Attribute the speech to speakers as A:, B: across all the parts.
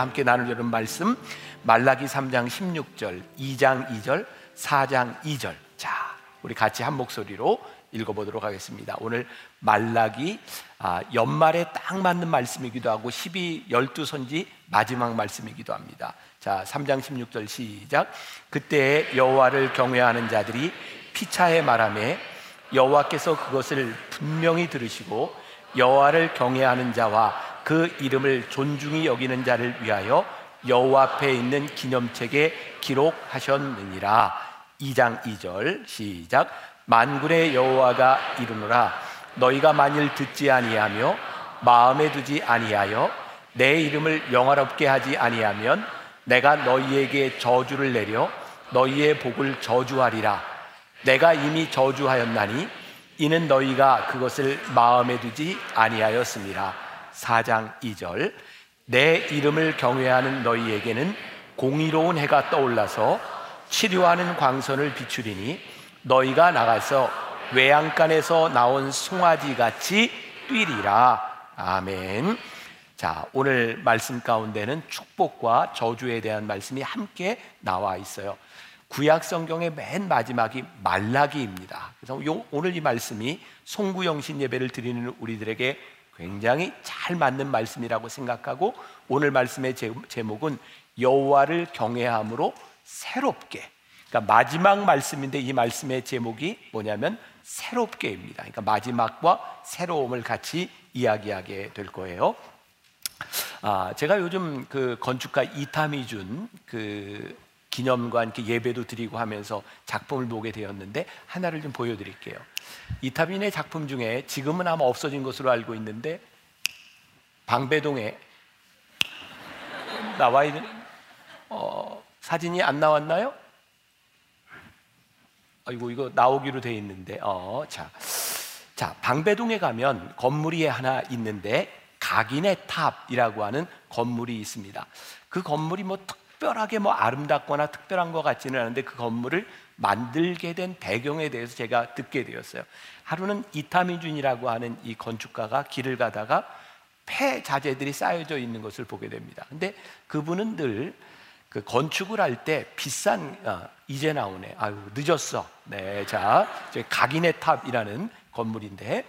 A: 함께 나누려는 말씀 말라기 3장 16절, 2장 2절, 4장 2절. 자, 우리 같이 한 목소리로 읽어 보도록 하겠습니다. 오늘 말라기 아, 연말에 딱 맞는 말씀이기도 하고 12, 12선지 마지막 말씀이기도 합니다. 자, 3장 16절 시작. 그때 여호와를 경외하는 자들이 피차에 말하매 여호와께서 그것을 분명히 들으시고 여호와를 경외하는 자와 그 이름을 존중히 여기는 자를 위하여 여호와 앞에 있는 기념책에 기록하셨느니라. 2장 2절 시작. 만군의 여호와가 이르노라 너희가 만일 듣지 아니하며 마음에 두지 아니하여 내 이름을 영화롭게 하지 아니하면 내가 너희에게 저주를 내려 너희의 복을 저주하리라. 내가 이미 저주하였나니 이는 너희가 그것을 마음에 두지 아니하였습니다. 4장 2절 내 이름을 경외하는 너희에게는 공의로운 해가 떠올라서 치료하는 광선을 비추리니 너희가 나가서 외양간에서 나온 송아지 같이 뛰리라 아멘. 자, 오늘 말씀 가운데는 축복과 저주에 대한 말씀이 함께 나와 있어요. 구약 성경의 맨 마지막이 말라기입니다. 그래서 오늘 이 말씀이 송구영신 예배를 드리는 우리들에게 굉장히 잘 맞는 말씀이라고 생각하고 오늘 말씀의 제목은 여호와를 경외함으로 새롭게. 그러니까 마지막 말씀인데 이 말씀의 제목이 뭐냐면 새롭게입니다. 그러니까 마지막과 새로움을 같이 이야기하게 될 거예요. 아, 제가 요즘 그 건축가 이탐이 준그 기념관 예배도 드리고 하면서 작품을 보게 되었는데 하나를 좀 보여드릴게요. 이타미 준의 작품 중에 지금은 아마 없어진 것으로 알고 있는데 방배동에 나와 있는 어, 사진이 안 나왔나요? 아이고 이거 나오기로 돼 있는데 어, 자, 자 방배동에 가면 건물이 하나 있는데 각인의 탑이라고 하는 건물이 있습니다. 그 건물이 뭐 특별하게 뭐 아름답거나 특별한 것 같지는 않은데 그 건물을 만들게 된 배경에 대해서 제가 듣게 되었어요. 하루는 이타미 준이라고 하는 이 건축가가 길을 가다가 폐 자재들이 쌓여져 있는 것을 보게 됩니다. 근데 그분은 늘 그 건축을 할 때 비싼 아, 이제 나오네. 아유 늦었어. 네, 자 각인의 탑이라는 건물인데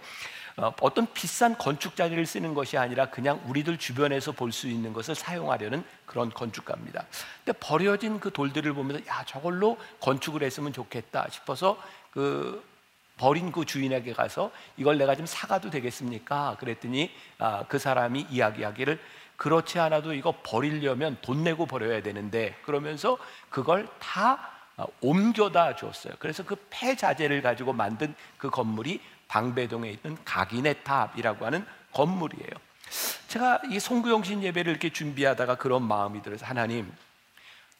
A: 어, 어떤 비싼 건축 자재를 쓰는 것이 아니라 그냥 우리들 주변에서 볼 수 있는 것을 사용하려는 그런 건축가입니다. 근데 버려진 그 돌들을 보면서 야 저걸로 건축을 했으면 좋겠다 싶어서 그 버린 그 주인에게 가서 이걸 내가 좀 사가도 되겠습니까? 그랬더니 아, 그 사람이 이야기하기를 그렇지 않아도 이거 버리려면 돈 내고 버려야 되는데 그러면서 그걸 다 아, 옮겨다 줬어요. 그래서 그 폐자재를 가지고 만든 그 건물이 방배동에 있는 각인의 탑이라고 하는 건물이에요. 제가 이 송구영신 예배를 이렇게 준비하다가 그런 마음이 들어서 하나님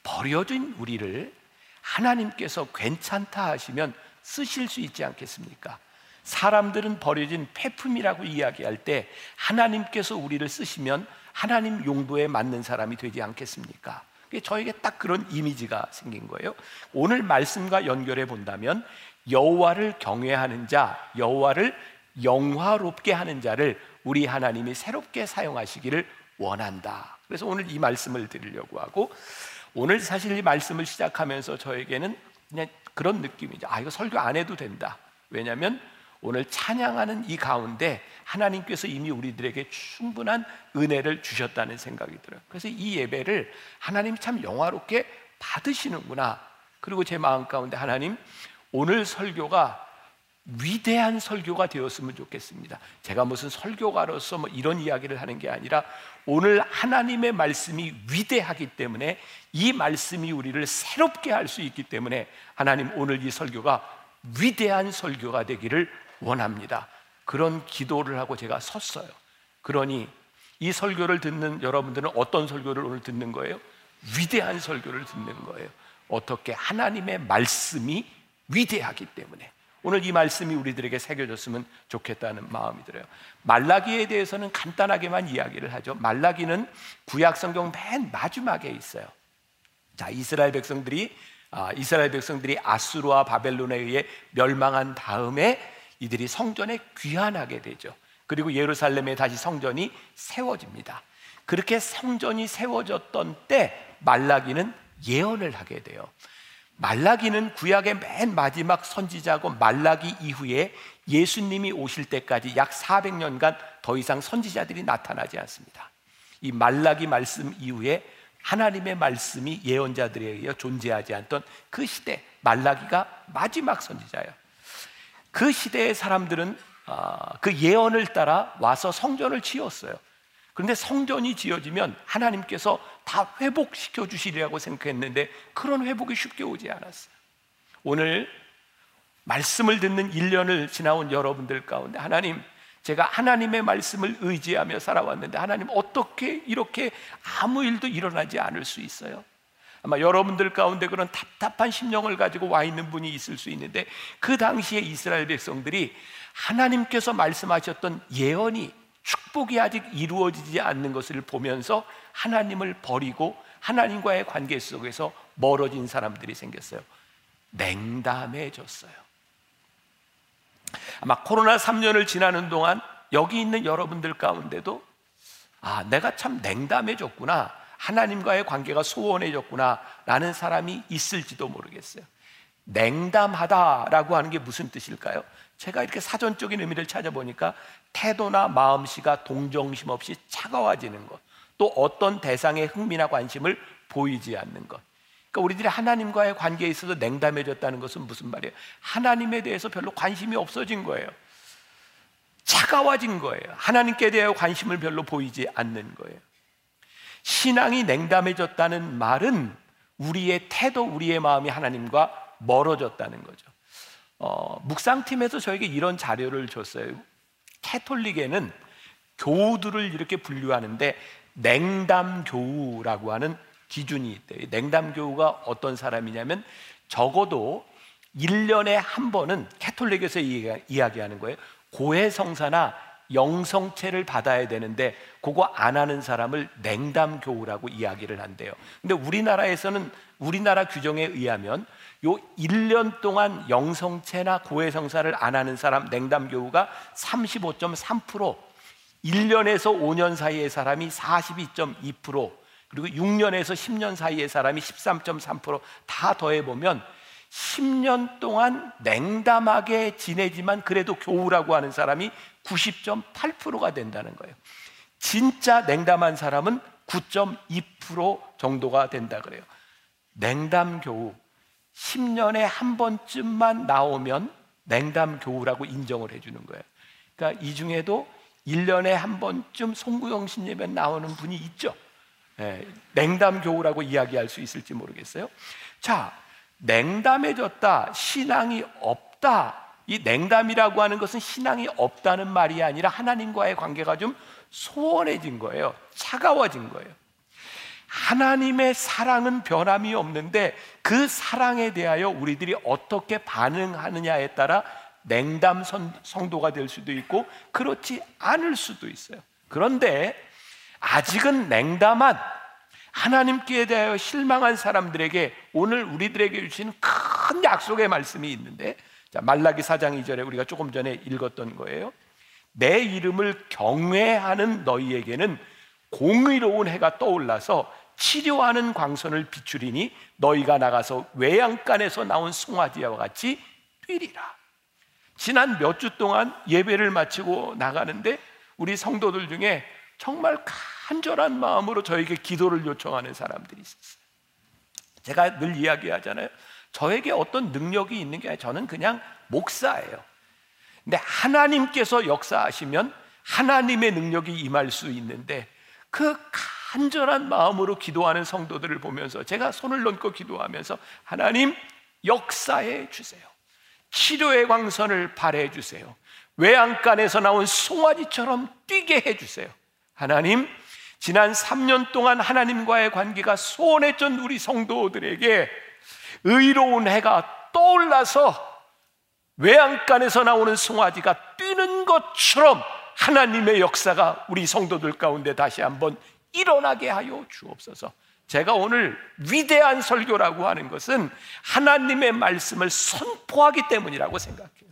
A: 버려진 우리를 하나님께서 괜찮다 하시면 쓰실 수 있지 않겠습니까? 사람들은 버려진 폐품이라고 이야기할 때 하나님께서 우리를 쓰시면 하나님 용도에 맞는 사람이 되지 않겠습니까? 저에게 딱 그런 이미지가 생긴 거예요. 오늘 말씀과 연결해 본다면 여호와를 경외하는 자, 여호와를 영화롭게 하는 자를 우리 하나님이 새롭게 사용하시기를 원한다. 그래서 오늘 이 말씀을 드리려고 하고 오늘 사실 이 말씀을 시작하면서 저에게는 그냥 그런 느낌이죠. 아, 이거 설교 안 해도 된다. 왜냐하면 오늘 찬양하는 이 가운데 하나님께서 이미 우리들에게 충분한 은혜를 주셨다는 생각이 들어요. 그래서 이 예배를 하나님 참 영화롭게 받으시는구나. 그리고 제 마음 가운데 하나님 오늘 설교가 위대한 설교가 되었으면 좋겠습니다. 제가 무슨 설교가로서 뭐 이런 이야기를 하는 게 아니라 오늘 하나님의 말씀이 위대하기 때문에 이 말씀이 우리를 새롭게 할 수 있기 때문에 하나님 오늘 이 설교가 위대한 설교가 되기를 원합니다. 그런 기도를 하고 제가 섰어요. 그러니 이 설교를 듣는 여러분들은 어떤 설교를 오늘 듣는 거예요? 위대한 설교를 듣는 거예요. 어떻게 하나님의 말씀이 위대하기 때문에 오늘 이 말씀이 우리들에게 새겨졌으면 좋겠다는 마음이 들어요. 말라기에 대해서는 간단하게만 이야기를 하죠. 말라기는 구약 성경 맨 마지막에 있어요. 자, 이스라엘 백성들이 아, 이스라엘 백성들이 아수르와 바벨론에 의해 멸망한 다음에 이들이 성전에 귀환하게 되죠. 그리고 예루살렘에 다시 성전이 세워집니다. 그렇게 성전이 세워졌던 때 말라기는 예언을 하게 돼요. 말라기는 구약의 맨 마지막 선지자고 말라기 이후에 예수님이 오실 때까지 약 400년간 더 이상 선지자들이 나타나지 않습니다. 이 말라기 말씀 이후에 하나님의 말씀이 예언자들에 의해 존재하지 않던 그 시대 말라기가 마지막 선지자예요. 그 시대의 사람들은 아, 그 예언을 따라 와서 성전을 지었어요. 그런데 성전이 지어지면 하나님께서 다 회복시켜 주시리라고 생각했는데 그런 회복이 쉽게 오지 않았어요. 오늘 말씀을 듣는 1년을 지나온 여러분들 가운데 하나님 제가 하나님의 말씀을 의지하며 살아왔는데 하나님 어떻게 이렇게 아무 일도 일어나지 않을 수 있어요? 아마 여러분들 가운데 그런 답답한 심령을 가지고 와 있는 분이 있을 수 있는데 그 당시에 이스라엘 백성들이 하나님께서 말씀하셨던 예언이 축복이 아직 이루어지지 않는 것을 보면서 하나님을 버리고 하나님과의 관계 속에서 멀어진 사람들이 생겼어요. 냉담해졌어요. 아마 코로나 3년을 지나는 동안 여기 있는 여러분들 가운데도 아, 내가 참 냉담해졌구나. 하나님과의 관계가 소원해졌구나. 라는 사람이 있을지도 모르겠어요. 냉담하다라고 하는 게 무슨 뜻일까요? 제가 이렇게 사전적인 의미를 찾아보니까 태도나 마음씨가 동정심 없이 차가워지는 것, 또 어떤 대상의 흥미나 관심을 보이지 않는 것. 그러니까 우리들이 하나님과의 관계에 있어서 냉담해졌다는 것은 무슨 말이에요? 하나님에 대해서 별로 관심이 없어진 거예요. 차가워진 거예요. 하나님께 대해 관심을 별로 보이지 않는 거예요. 신앙이 냉담해졌다는 말은 우리의 태도, 우리의 마음이 하나님과 멀어졌다는 거죠. 어, 묵상팀에서 저에게 이런 자료를 줬어요. 캐톨릭에는 교우들을 이렇게 분류하는데 냉담 교우라고 하는 기준이 있대요. 냉담 교우가 어떤 사람이냐면 적어도 1년에 한 번은 캐톨릭에서 이야기하는 거예요. 고해 성사나 영성체를 받아야 되는데 그거 안 하는 사람을 냉담 교우라고 이야기를 한대요. 근데 우리나라에서는 우리나라 규정에 의하면 요 1년 동안 영성체나 고해성사를 안 하는 사람 냉담 교우가 35.3% 1년에서 5년 사이의 사람이 42.2% 그리고 6년에서 10년 사이의 사람이 13.3%다 더해보면 10년 동안 냉담하게 지내지만 그래도 교우라고 하는 사람이 90.8%가 된다는 거예요. 진짜 냉담한 사람은 9.2% 정도가 된다 그래요. 냉담 교우 10년에 한 번쯤만 나오면 냉담 교우라고 인정을 해 주는 거예요. 그러니까 이 중에도 1년에 한 번쯤 송구영 신 예배 나오는 분이 있죠. 예, 냉담 교우라고 이야기할 수 있을지 모르겠어요. 자, 냉담해졌다, 신앙이 없다. 이 냉담이라고 하는 것은 신앙이 없다는 말이 아니라 하나님과의 관계가 좀 소원해진 거예요. 차가워진 거예요. 하나님의 사랑은 변함이 없는데 그 사랑에 대하여 우리들이 어떻게 반응하느냐에 따라 냉담 성도가 될 수도 있고 그렇지 않을 수도 있어요. 그런데 아직은 냉담한 하나님께 대하여 실망한 사람들에게 오늘 우리들에게 주시는 큰 약속의 말씀이 있는데 자, 말라기 4장 2절에 우리가 조금 전에 읽었던 거예요. 내 이름을 경외하는 너희에게는 공의로운 해가 떠올라서 치료하는 광선을 비추리니 너희가 나가서 외양간에서 나온 송아지와 같이 뛰리라. 지난 몇 주 동안 예배를 마치고 나가는데 우리 성도들 중에 정말 간절한 마음으로 저에게 기도를 요청하는 사람들이 있었어요. 제가 늘 이야기하잖아요. 저에게 어떤 능력이 있는 게 아니라 저는 그냥 목사예요. 근데 하나님께서 역사하시면 하나님의 능력이 임할 수 있는데 그 간절한 마음으로 기도하는 성도들을 보면서 제가 손을 얹고 기도하면서 하나님 역사해 주세요. 치료의 광선을 발해 주세요. 외양간에서 나온 송아지처럼 뛰게 해 주세요. 하나님, 지난 3년 동안 하나님과의 관계가 소원했던 우리 성도들에게 의로운 해가 떠올라서 외양간에서 나오는 송아지가 뛰는 것처럼 하나님의 역사가 우리 성도들 가운데 다시 한번 일어나게 하여 주옵소서. 제가 오늘 위대한 설교라고 하는 것은 하나님의 말씀을 선포하기 때문이라고 생각해요.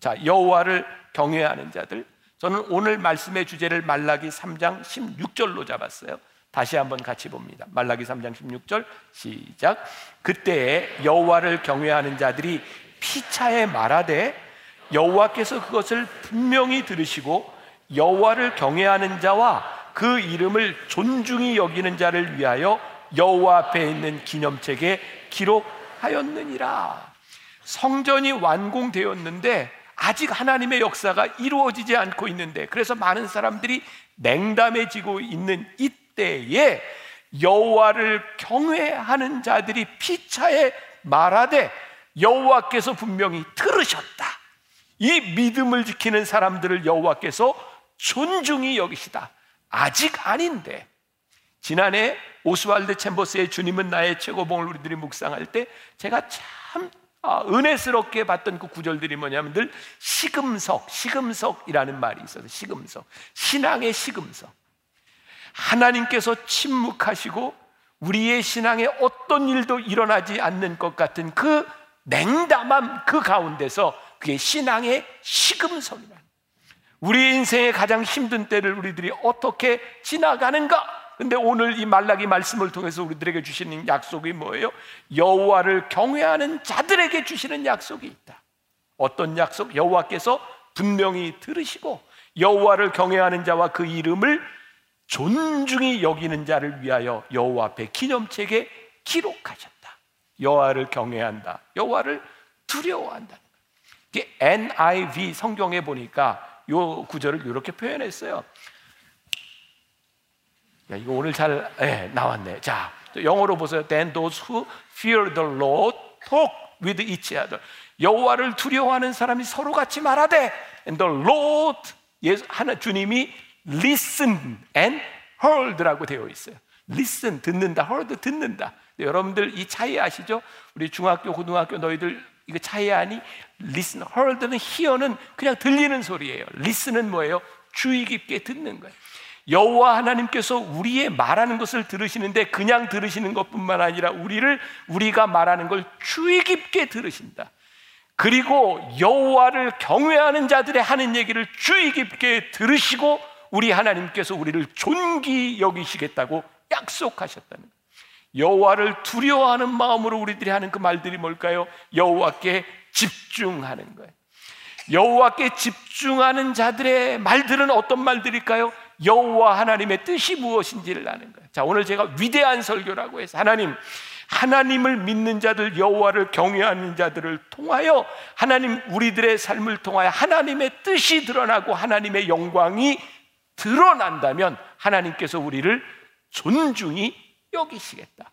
A: 자, 여호와를 경외하는 자들, 저는 오늘 말씀의 주제를 말라기 3장 16절로 잡았어요. 다시 한번 같이 봅니다. 말라기 3장 16절 시작. 그때에 여호와를 경외하는 자들이 피차에 말하되 여호와께서 그것을 분명히 들으시고 여호와를 경외하는 자와 그 이름을 존중히 여기는 자를 위하여 여호와 앞에 있는 기념책에 기록하였느니라. 성전이 완공되었는데 아직 하나님의 역사가 이루어지지 않고 있는데 그래서 많은 사람들이 냉담해지고 있는 이때에 여호와를 경외하는 자들이 피차에 말하되 여호와께서 분명히 들으셨다. 이 믿음을 지키는 사람들을 여호와께서 존중히 여기시다. 아직 아닌데 지난해 오스왈드 챔버스의 주님은 나의 최고봉을 우리들이 묵상할 때 제가 참 아, 은혜스럽게 봤던 그 구절들이 뭐냐면 늘 시금석, 시금석이라는 말이 있어서 시금석. 신앙의 시금석. 하나님께서 침묵하시고 우리의 신앙에 어떤 일도 일어나지 않는 것 같은 그 냉담함 그 가운데서 그게 신앙의 시금석이라. 우리 인생의 가장 힘든 때를 우리들이 어떻게 지나가는가? 근데 오늘 이 말라기 말씀을 통해서 우리들에게 주시는 약속이 뭐예요? 여호와를 경외하는 자들에게 주시는 약속이 있다. 어떤 약속? 여호와께서 분명히 들으시고 여호와를 경외하는 자와 그 이름을 존중히 여기는 자를 위하여 여호와 앞에 기념책에 기록하셨다. 여호와를 경외한다. 여호와를 두려워한다. 이게 NIV 성경에 보니까 요 구절을 이렇게 표현했어요. 야, 이거 오늘 잘 예, 나왔네. 자, 영어로 보세요. Then those who fear the Lord talk with each other. 여호와를 두려워하는 사람이 서로 같이 말하되 and the Lord 예수 하나 주님이 listen and heard라고 되어 있어요. listen 듣는다, heard 듣는다. 여러분들 이 차이 아시죠? 우리 중학교, 고등학교 너희들 이거 차이 아니? listen, heard는 hear는 그냥 들리는 소리예요. listen은 뭐예요? 주의 깊게 듣는 거예요. 여호와 하나님께서 우리의 말하는 것을 들으시는데 그냥 들으시는 것뿐만 아니라 우리를 우리가 말하는 걸 주의 깊게 들으신다. 그리고 여호와를 경외하는 자들의 하는 얘기를 주의 깊게 들으시고 우리 하나님께서 우리를 존귀 여기시겠다고 약속하셨다는 거예요. 여호와를 두려워하는 마음으로 우리들이 하는 그 말들이 뭘까요? 여호와께 집중하는 거예요. 여호와께 집중하는 자들의 말들은 어떤 말들일까요? 여호와 하나님의 뜻이 무엇인지를 아는 거예요. 자, 오늘 제가 위대한 설교라고 해서 하나님 하나님을 믿는 자들 여호와를 경외하는 자들을 통하여 하나님 우리들의 삶을 통하여 하나님의 뜻이 드러나고 하나님의 영광이 드러난다면 하나님께서 우리를 존중히 여기시겠다.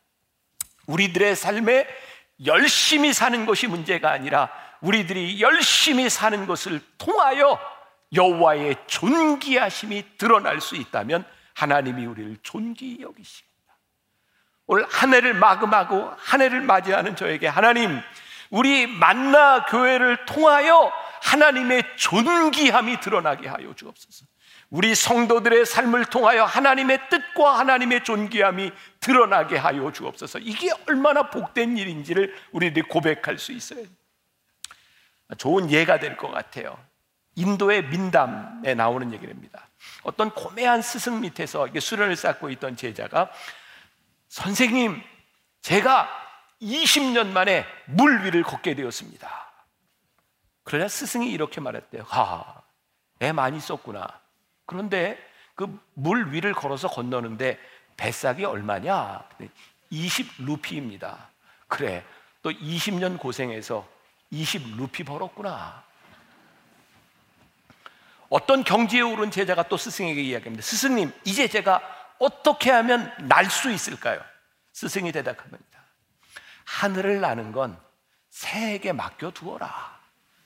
A: 우리들의 삶에 열심히 사는 것이 문제가 아니라 우리들이 열심히 사는 것을 통하여 여호와의 존귀하심이 드러날 수 있다면 하나님이 우리를 존귀 여기시겠다. 오늘 한 해를 마감하고 한 해를 맞이하는 저에게 하나님 우리 만나 교회를 통하여 하나님의 존귀함이 드러나게 하여 주옵소서. 우리 성도들의 삶을 통하여 하나님의 뜻과 하나님의 존귀함이 드러나게 하여 주옵소서. 이게 얼마나 복된 일인지를 우리들이 고백할 수 있어요. 좋은 예가 될 것 같아요. 인도의 민담에 나오는 얘기입니다. 어떤 고매한 스승 밑에서 수련을 쌓고 있던 제자가 선생님, 제가 20년 만에 물 위를 걷게 되었습니다. 그러자 스승이 이렇게 말했대요. 하, 애 많이 썼구나. 그런데 그 물 위를 걸어서 건너는데 배싹이 얼마냐? 20 루피입니다. 그래, 또 20년 고생해서 20 루피 벌었구나. 어떤 경지에 오른 제자가 또 스승에게 이야기합니다. 스승님, 이제 제가 어떻게 하면 날 수 있을까요? 스승이 대답합니다. 하늘을 나는 건 새에게 맡겨두어라.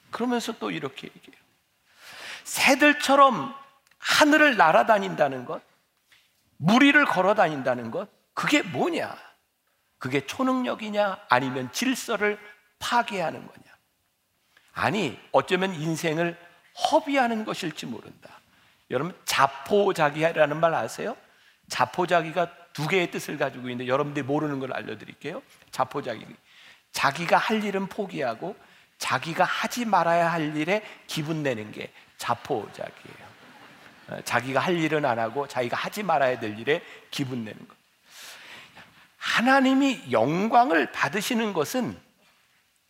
A: 그러면서 또 이렇게 얘기해요. 새들처럼 하늘을 날아다닌다는 것, 무리를 걸어 다닌다는 것, 그게 뭐냐? 그게 초능력이냐? 아니면 질서를 파괴하는 거냐? 아니, 어쩌면 인생을 허비하는 것일지 모른다. 여러분 자포자기라는 말 아세요? 자포자기가 두 개의 뜻을 가지고 있는데 여러분들이 모르는 걸 알려드릴게요. 자포자기. 자기가 할 일은 포기하고 자기가 하지 말아야 할 일에 기분 내는 게 자포자기예요. 어, 자기가 할 일은 안 하고 자기가 하지 말아야 될 일에 기분 내는 것. 하나님이 영광을 받으시는 것은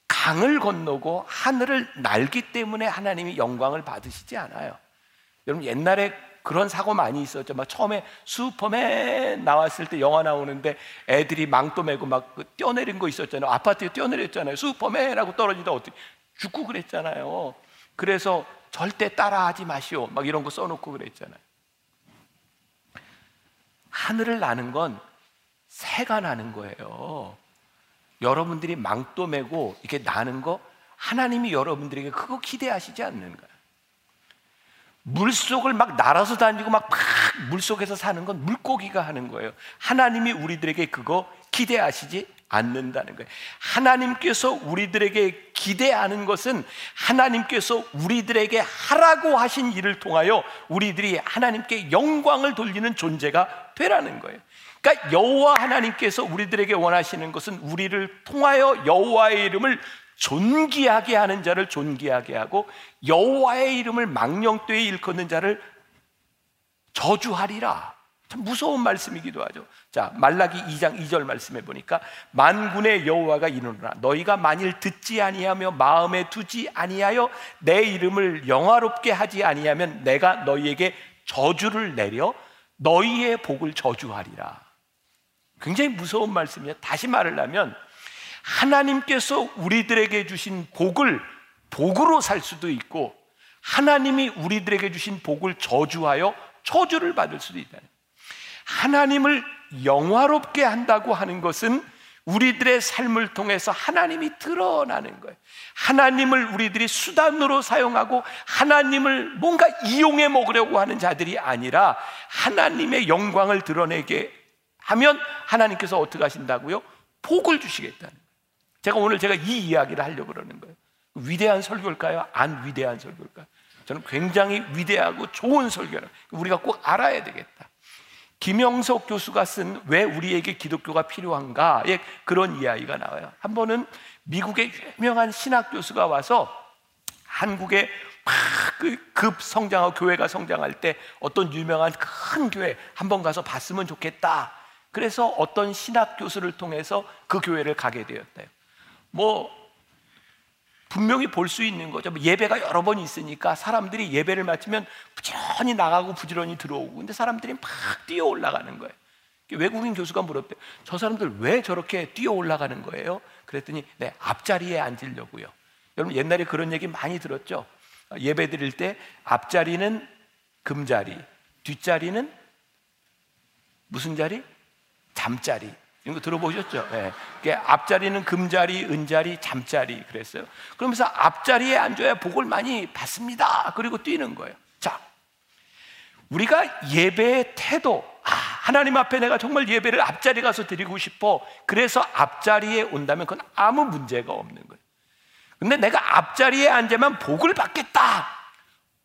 A: 강을 건너고 하늘을 날기 때문에 하나님이 영광을 받으시지 않아요. 여러분 옛날에 그런 사고 많이 있었죠. 막 처음에 슈퍼맨 나왔을 때 영화 나오는데 애들이 망토 메고 막그 뛰어내린 거 있었잖아요. 아파트에 뛰어내렸잖아요. 슈퍼맨하고 떨어지다 어떻게 죽고 그랬잖아요. 그래서 절대 따라하지 마시오. 막 이런 거 써놓고 그랬잖아요. 하늘을 나는 건 새가 나는 거예요. 여러분들이 망토 메고 이렇게 나는 거 하나님이 여러분들에게 그거 기대하시지 않는 거예요. 물속을 막 날아서 다니고 막 물속에서 사는 건 물고기가 하는 거예요. 하나님이 우리들에게 그거 기대하시지 않는다는 거예요. 하나님께서 우리들에게 기대하는 것은 하나님께서 우리들에게 하라고 하신 일을 통하여 우리들이 하나님께 영광을 돌리는 존재가 되라는 거예요. 그러니까 여호와 하나님께서 우리들에게 원하시는 것은 우리를 통하여 여호와의 이름을 존귀하게 하는 자를 존귀하게 하고 여호와의 이름을 망령되이 일컫는 자를 저주하리라. 참 무서운 말씀이기도 하죠. 자, 말라기 2장 2절 말씀해 보니까 만군의 여호와가 이르노라 너희가 만일 듣지 아니하며 마음에 두지 아니하여 내 이름을 영화롭게 하지 아니하면 내가 너희에게 저주를 내려 너희의 복을 저주하리라. 굉장히 무서운 말씀이에요. 다시 말을 하면 하나님께서 우리들에게 주신 복을 복으로 살 수도 있고 하나님이 우리들에게 주신 복을 저주하여 저주를 받을 수도 있다. 하나님을 영화롭게 한다고 하는 것은 우리들의 삶을 통해서 하나님이 드러나는 거예요. 하나님을 우리들이 수단으로 사용하고 하나님을 뭔가 이용해 먹으려고 하는 자들이 아니라 하나님의 영광을 드러내게 하면 하나님께서 어떻게 하신다고요? 복을 주시겠다는 거예요. 제가 오늘 제가 이 이야기를 하려고 그러는 거예요. 위대한 설교일까요? 안 위대한 설교일까요? 저는 굉장히 위대하고 좋은 설교를 우리가 꼭 알아야 되겠다. 김영석 교수가 쓴 왜 우리에게 기독교가 필요한가의 그런 이야기가 나와요. 한 번은 미국의 유명한 신학 교수가 와서 한국에 막급 성장하고 교회가 성장할 때 어떤 유명한 큰 교회 한 번 가서 봤으면 좋겠다. 그래서 어떤 신학 교수를 통해서 그 교회를 가게 되었대요. 뭐 분명히 볼 수 있는 거죠. 뭐 예배가 여러 번 있으니까 사람들이 예배를 마치면 부지런히 나가고 부지런히 들어오고 근데 사람들이 막 뛰어 올라가는 거예요. 외국인 교수가 물었대. 저 사람들 왜 저렇게 뛰어 올라가는 거예요? 그랬더니 네, 앞자리에 앉으려고요. 여러분 옛날에 그런 얘기 많이 들었죠. 예배 드릴 때 앞자리는 금자리, 뒷자리는 무슨 자리? 잠자리. 이런 거 들어보셨죠? 네. 앞자리는 금자리, 은자리, 잠자리 그랬어요. 그러면서 앞자리에 앉아야 복을 많이 받습니다. 그리고 뛰는 거예요. 자, 우리가 예배의 태도, 아, 하나님 앞에 내가 정말 예배를 앞자리 가서 드리고 싶어. 그래서 앞자리에 온다면 그건 아무 문제가 없는 거예요. 근데 내가 앞자리에 앉으면 복을 받겠다.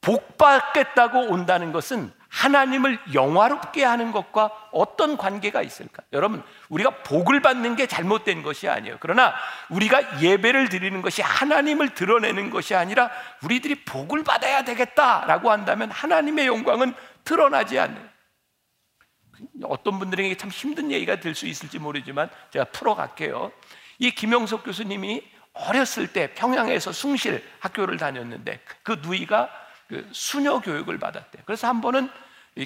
A: 복 받겠다고 온다는 것은 하나님을 영화롭게 하는 것과 어떤 관계가 있을까? 여러분, 우리가 복을 받는 게 잘못된 것이 아니에요. 그러나 우리가 예배를 드리는 것이 하나님을 드러내는 것이 아니라 우리들이 복을 받아야 되겠다라고 한다면 하나님의 영광은 드러나지 않는. 어떤 분들에게 참 힘든 얘기가 될 수 있을지 모르지만 제가 풀어갈게요. 이 김영석 교수님이 어렸을 때 평양에서 숭실 학교를 다녔는데 그 누이가 그 수녀 교육을 받았대. 그래서 한 번은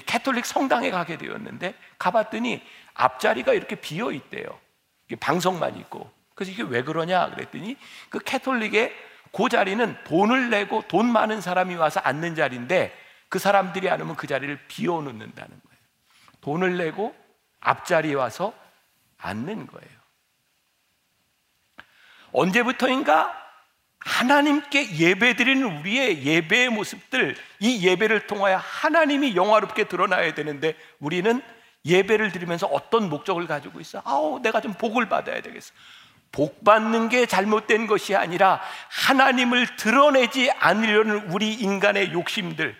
A: 캐톨릭 성당에 가게 되었는데 가봤더니 앞자리가 이렇게 비어 있대요. 방석만 있고. 그래서 이게 왜 그러냐 그랬더니 그 캐톨릭의 그 자리는 돈을 내고 돈 많은 사람이 와서 앉는 자리인데 그 사람들이 안 오면 그 자리를 비워 놓는다는 거예요. 돈을 내고 앞자리에 와서 앉는 거예요. 언제부터인가 하나님께 예배드리는 우리의 예배의 모습들, 이 예배를 통하여 하나님이 영화롭게 드러나야 되는데 우리는 예배를 드리면서 어떤 목적을 가지고 있어? 아우, 내가 좀 복을 받아야 되겠어. 복 받는 게 잘못된 것이 아니라 하나님을 드러내지 않으려는 우리 인간의 욕심들.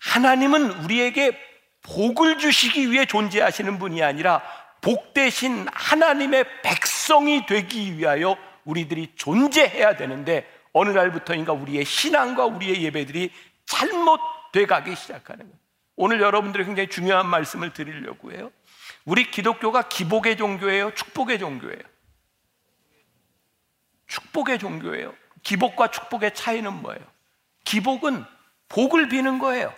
A: 하나님은 우리에게 복을 주시기 위해 존재하시는 분이 아니라 복 대신 하나님의 백성이 되기 위하여 우리들이 존재해야 되는데 어느 날부터인가 우리의 신앙과 우리의 예배들이 잘못돼 가기 시작하는 거예요. 오늘 여러분들이 굉장히 중요한 말씀을 드리려고 해요. 우리 기독교가 기복의 종교예요? 축복의 종교예요? 축복의 종교예요. 기복과 축복의 차이는 뭐예요? 기복은 복을 비는 거예요.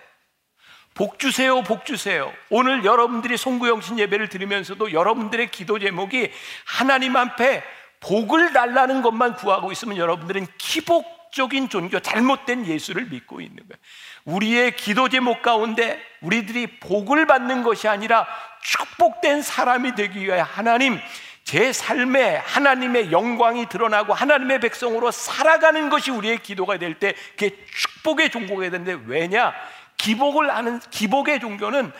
A: 복 주세요, 복 주세요. 오늘 여러분들이 송구영신 예배를 드리면서도 여러분들의 기도 제목이 하나님 앞에 복을 달라는 것만 구하고 있으면 여러분들은 기복적인 종교, 잘못된 예수를 믿고 있는 거예요. 우리의 기도 제목 가운데 우리들이 복을 받는 것이 아니라 축복된 사람이 되기 위해 하나님 제 삶에 하나님의 영광이 드러나고 하나님의 백성으로 살아가는 것이 우리의 기도가 될 때 그게 축복의 종교가 되는데 왜냐? 기복을 하는 기복의 종교는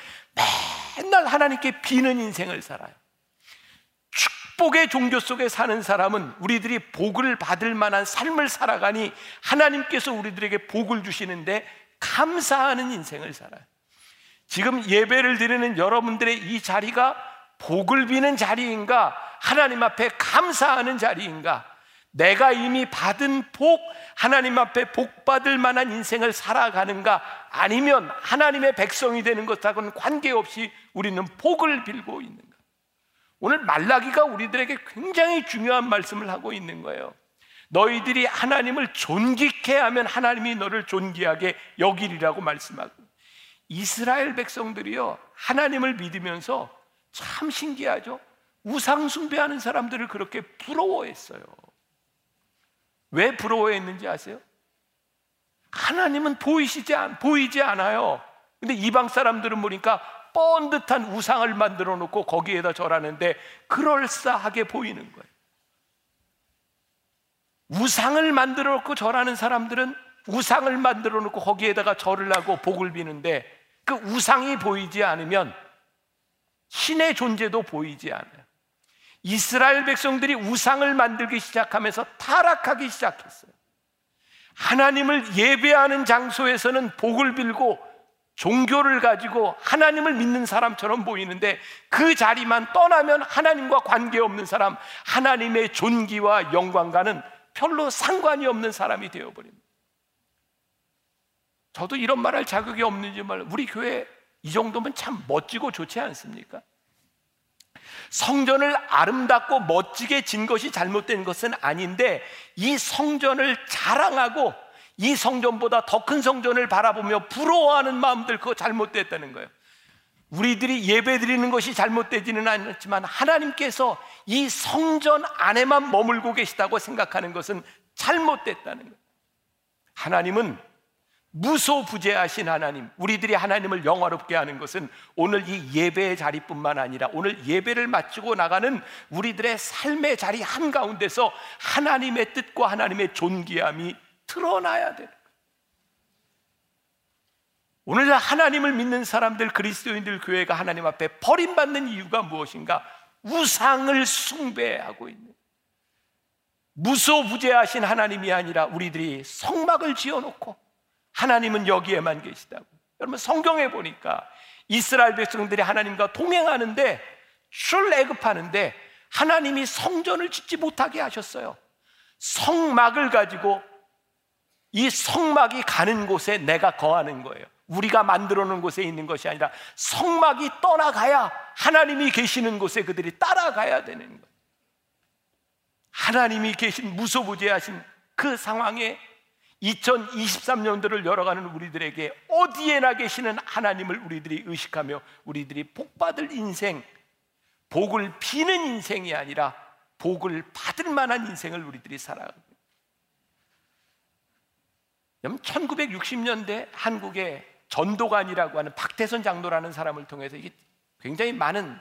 A: 맨날 하나님께 비는 인생을 살아요. 축복의 종교 속에 사는 사람은 우리들이 복을 받을 만한 삶을 살아가니 하나님께서 우리들에게 복을 주시는데 감사하는 인생을 살아요. 지금 예배를 드리는 여러분들의 이 자리가 복을 비는 자리인가? 하나님 앞에 감사하는 자리인가? 내가 이미 받은 복, 하나님 앞에 복 받을 만한 인생을 살아가는가? 아니면 하나님의 백성이 되는 것하고는 관계없이 우리는 복을 빌고 있는가? 오늘 말라기가 우리들에게 굉장히 중요한 말씀을 하고 있는 거예요. 너희들이 하나님을 존귀케 하면 하나님이 너를 존귀하게 여기리라고 말씀하고 이스라엘 백성들이요 하나님을 믿으면서 참 신기하죠. 우상 숭배하는 사람들을 그렇게 부러워했어요. 왜 부러워했는지 아세요? 하나님은 보이시지 않, 보이지 않아요. 근데 이방 사람들은 보니까 뻔듯한 우상을 만들어 놓고 거기에다 절하는데 그럴싸하게 보이는 거예요. 우상을 만들어 놓고 절하는 사람들은 우상을 만들어 놓고 거기에다가 절을 하고 복을 비는데 그 우상이 보이지 않으면 신의 존재도 보이지 않아요. 이스라엘 백성들이 우상을 만들기 시작하면서 타락하기 시작했어요. 하나님을 예배하는 장소에서는 복을 빌고 종교를 가지고 하나님을 믿는 사람처럼 보이는데 그 자리만 떠나면 하나님과 관계없는 사람, 하나님의 존귀와 영광과는 별로 상관이 없는 사람이 되어버립니다. 저도 이런 말 할 자격이 없는지 말, 우리 교회 이 정도면 참 멋지고 좋지 않습니까? 성전을 아름답고 멋지게 진 것이 잘못된 것은 아닌데 이 성전을 자랑하고 이 성전보다 더 큰 성전을 바라보며 부러워하는 마음들 그거 잘못됐다는 거예요. 우리들이 예배 드리는 것이 잘못되지는 않지만 하나님께서 이 성전 안에만 머물고 계시다고 생각하는 것은 잘못됐다는 거예요. 하나님은 무소부재하신 하나님, 우리들이 하나님을 영화롭게 하는 것은 오늘 이 예배의 자리뿐만 아니라 오늘 예배를 마치고 나가는 우리들의 삶의 자리 한가운데서 하나님의 뜻과 하나님의 존귀함이 드러나야 되는 거예요. 오늘 하나님을 믿는 사람들, 그리스도인들 교회가 하나님 앞에 버림받는 이유가 무엇인가? 우상을 숭배하고 있는 무소부재하신 하나님이 아니라 우리들이 성막을 지어놓고 하나님은 여기에만 계시다고. 여러분 성경에 보니까 이스라엘 백성들이 하나님과 동행하는데 출애굽하는데 하나님이 성전을 짓지 못하게 하셨어요. 성막을 가지고 이 성막이 가는 곳에 내가 거하는 거예요. 우리가 만들어 놓은 곳에 있는 것이 아니라 성막이 떠나가야 하나님이 계시는 곳에 그들이 따라가야 되는 거예요. 하나님이 계신 무소부재하신 그 상황에 2023년도를 열어가는 우리들에게 어디에나 계시는 하나님을 우리들이 의식하며 우리들이 복받을 인생, 복을 비는 인생이 아니라 복을 받을 만한 인생을 우리들이 살아가고 1960년대 한국의 전도관이라고 하는 박태선 장로라는 사람을 통해서 이게 굉장히 많은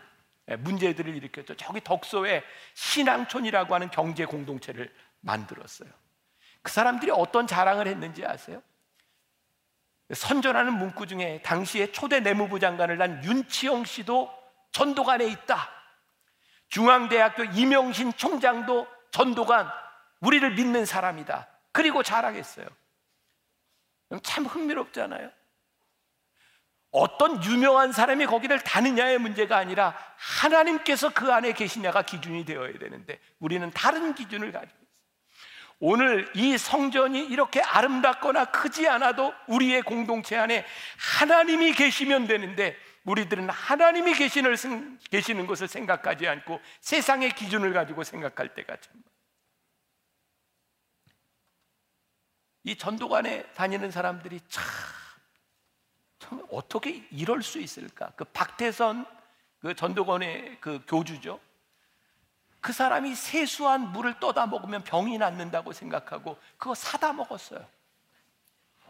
A: 문제들을 일으켰죠. 저기 덕소에 신앙촌이라고 하는 경제 공동체를 만들었어요. 그 사람들이 어떤 자랑을 했는지 아세요? 선전하는 문구 중에 당시에 초대 내무부 장관을 난 윤치영 씨도 전도관에 있다. 중앙대학교 이명신 총장도 전도관, 우리를 믿는 사람이다. 그리고 자랑했어요. 참 흥미롭잖아요. 어떤 유명한 사람이 거기를 다느냐의 문제가 아니라 하나님께서 그 안에 계시냐가 기준이 되어야 되는데 우리는 다른 기준을 가지고 오늘 이 성전이 이렇게 아름답거나 크지 않아도 우리의 공동체 안에 하나님이 계시면 되는데 우리들은 하나님이 계시는, 것을 생각하지 않고 세상의 기준을 가지고 생각할 때가 참. 이 전도관에 다니는 사람들이 참, 참 어떻게 이럴 수 있을까? 그 박태선 그 전도관의 그 교주죠. 그 사람이 세수한 물을 떠다 먹으면 병이 낫는다고 생각하고 그거 사다 먹었어요.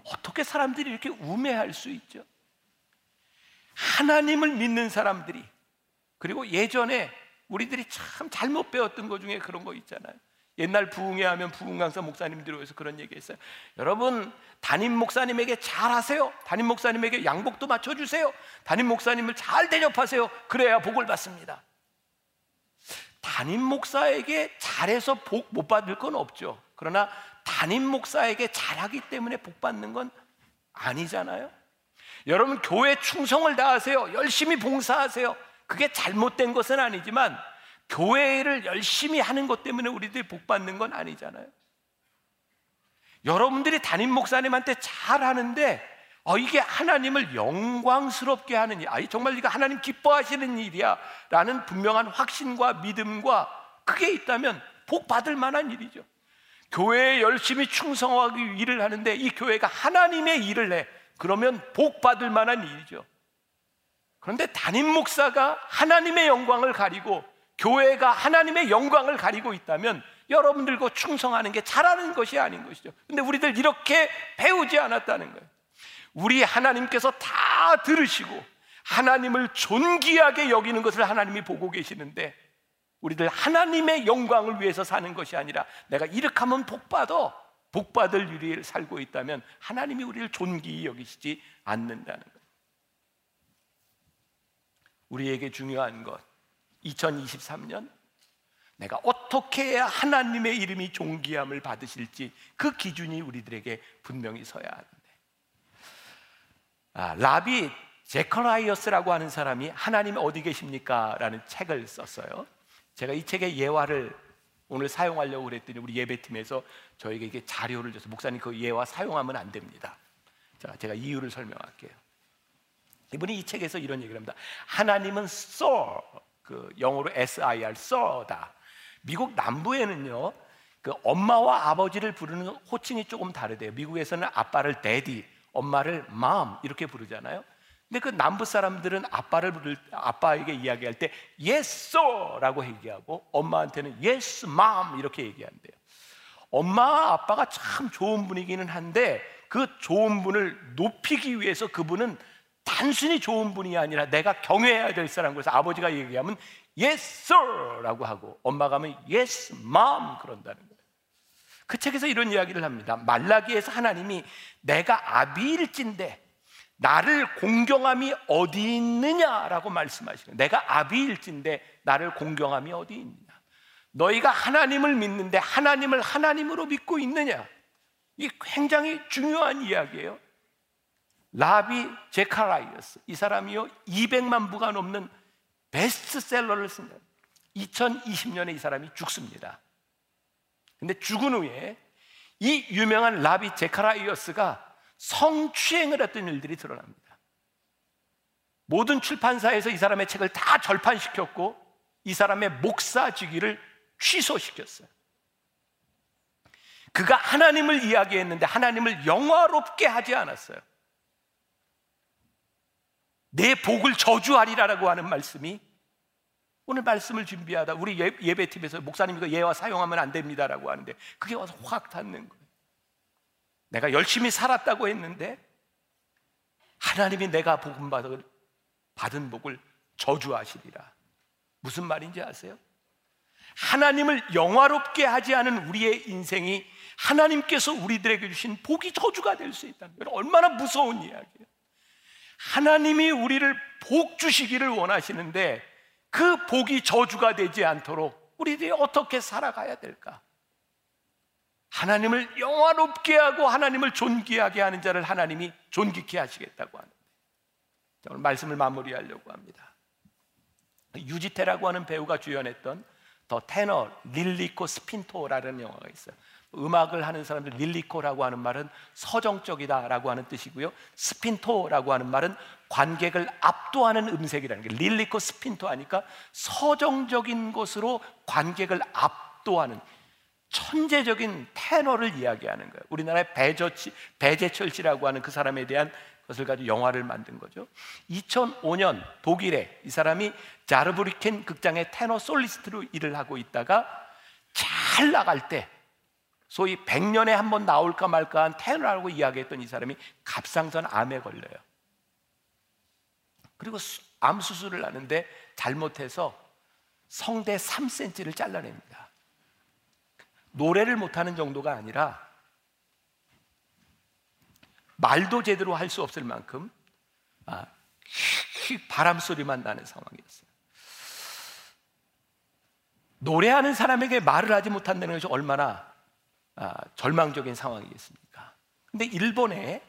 A: 어떻게 사람들이 이렇게 우매할 수 있죠? 하나님을 믿는 사람들이 그리고 예전에 우리들이 참 잘못 배웠던 것 중에 그런 거 있잖아요. 옛날 부흥회 하면 부흥 강사 목사님들이 오서 그런 얘기 했어요. 여러분, 담임 목사님에게 잘하세요. 담임 목사님에게 양복도 맞춰주세요. 담임 목사님을 잘 대접하세요. 그래야 복을 받습니다. 담임 목사에게 잘해서 복 못 받을 건 없죠. 그러나 담임 목사에게 잘하기 때문에 복 받는 건 아니잖아요. 여러분 교회 충성을 다하세요. 열심히 봉사하세요. 그게 잘못된 것은 아니지만 교회를 열심히 하는 것 때문에 우리들이 복 받는 건 아니잖아요. 여러분들이 담임 목사님한테 잘 하는데 어, 이게 하나님을 영광스럽게 하는 일, 아, 정말 이거 하나님 기뻐하시는 일이야. 라는 분명한 확신과 믿음과 그게 있다면 복 받을 만한 일이죠. 교회에 열심히 충성하기 일을 하는데 이 교회가 하나님의 일을 해. 그러면 복 받을 만한 일이죠. 그런데 담임 목사가 하나님의 영광을 가리고 교회가 하나님의 영광을 가리고 있다면 여러분들과 충성하는 게 잘하는 것이 아닌 것이죠. 근데 우리들 이렇게 배우지 않았다는 거예요. 우리 하나님께서 다 들으시고 하나님을 존귀하게 여기는 것을 하나님이 보고 계시는데 우리들 하나님의 영광을 위해서 사는 것이 아니라 내가 이렇게 하면 복 받아 복 받을 일을 살고 있다면 하나님이 우리를 존귀히 여기시지 않는다는 것. 우리에게 중요한 것 2023년 내가 어떻게 해야 하나님의 이름이 존귀함을 받으실지 그 기준이 우리들에게 분명히 서야 하는데 아, 라비 제커라이어스라고 하는 사람이 하나님 어디 계십니까? 라는 책을 썼어요. 제가 이 책의 예화를 오늘 사용하려고 그랬더니 우리 예배팀에서 저에게 이게 자료를 줘서 목사님 그 예화 사용하면 안 됩니다. 자, 제가 이유를 설명할게요. 이분이 이 책에서 이런 얘기를 합니다. 하나님은 saw, 그 영어로 S-I-R, saw다. 미국 남부에는요, 그 엄마와 아버지를 부르는 호칭이 조금 다르대요. 미국에서는 아빠를 daddy, 엄마를 mom 이렇게 부르잖아요. 근데 그 남부 사람들은 아빠를 부를 아빠에게 이야기할 때 yes sir라고 얘기하고 엄마한테는 yes mom 이렇게 얘기한대요. 엄마와 아빠가 참 좋은 분이기는 한데 그 좋은 분을 높이기 위해서 그분은 단순히 좋은 분이 아니라 내가 경외해야 될 사람 그래서 아버지가 얘기하면 yes sir라고 하고 엄마가 하면 yes mom 그런다는 거예요. 그 책에서 이런 이야기를 합니다. 말라기에서 하나님이 내가 아비일진데 나를 공경함이 어디 있느냐라고 말씀하시는 내가 아비일진데 나를 공경함이 어디 있느냐. 너희가 하나님을 믿는데 하나님을 하나님으로 믿고 있느냐. 이게 굉장히 중요한 이야기예요. 라비 제카라이어스 이 사람이요 200만 부가 넘는 베스트셀러를 쓴 거예요. 2020년에 이 사람이 죽습니다. 근데 죽은 후에 이 유명한 라비 제카라이어스가 성추행을 했던 일들이 드러납니다. 모든 출판사에서 이 사람의 책을 다 절판시켰고 이 사람의 목사직위를 취소시켰어요. 그가 하나님을 이야기했는데 하나님을 영화롭게 하지 않았어요. 내 복을 저주하리라라고 하는 말씀이 오늘 말씀을 준비하다 우리 예, 예배팀에서 목사님 이거 예와 사용하면 안 됩니다라고 하는데 그게 와서 확 닿는 거예요. 내가 열심히 살았다고 했는데 하나님이 내가 복음 받은 받은 복을 저주하시리라. 무슨 말인지 아세요? 하나님을 영화롭게 하지 않은 우리의 인생이 하나님께서 우리들에게 주신 복이 저주가 될 수 있다는. 얼마나 무서운 이야기예요. 하나님이 우리를 복 주시기를 원하시는데 그 복이 저주가 되지 않도록 우리들이 어떻게 살아가야 될까? 하나님을 영화롭게 하고 하나님을 존귀하게 하는 자를 하나님이 존귀케 하시겠다고 하는데 오늘 말씀을 마무리하려고 합니다. 유지태라고 하는 배우가 주연했던 The Tenor lirico spinto라는 영화가 있어요. 음악을 하는 사람들 lirico라고 하는 말은 서정적이다라고 하는 뜻이고요. spinto라고 하는 말은 관객을 압도하는 음색이라는 게 lirico spinto 하니까 서정적인 것으로 관객을 압도하는 천재적인 테너를 이야기하는 거예요. 우리나라의 배저치, 배재철 씨라고 하는 그 사람에 대한 것을 가지고 영화를 만든 거죠. 2005년 독일에 이 사람이 자르브리켄 극장의 테너 솔리스트로 일을 하고 있다가 잘 나갈 때 소위 100년에 한 번 나올까 말까 한 테너라고 이야기했던 이 사람이 갑상선 암에 걸려요. 그리고 암 수술을 하는데 잘못해서 성대 3cm를 잘라냅니다. 노래를 못하는 정도가 아니라 말도 제대로 할 수 없을 만큼 아, 바람 소리만 나는 상황이었어요. 노래하는 사람에게 말을 하지 못한다는 것이 얼마나 아, 절망적인 상황이겠습니까? 근데 일본에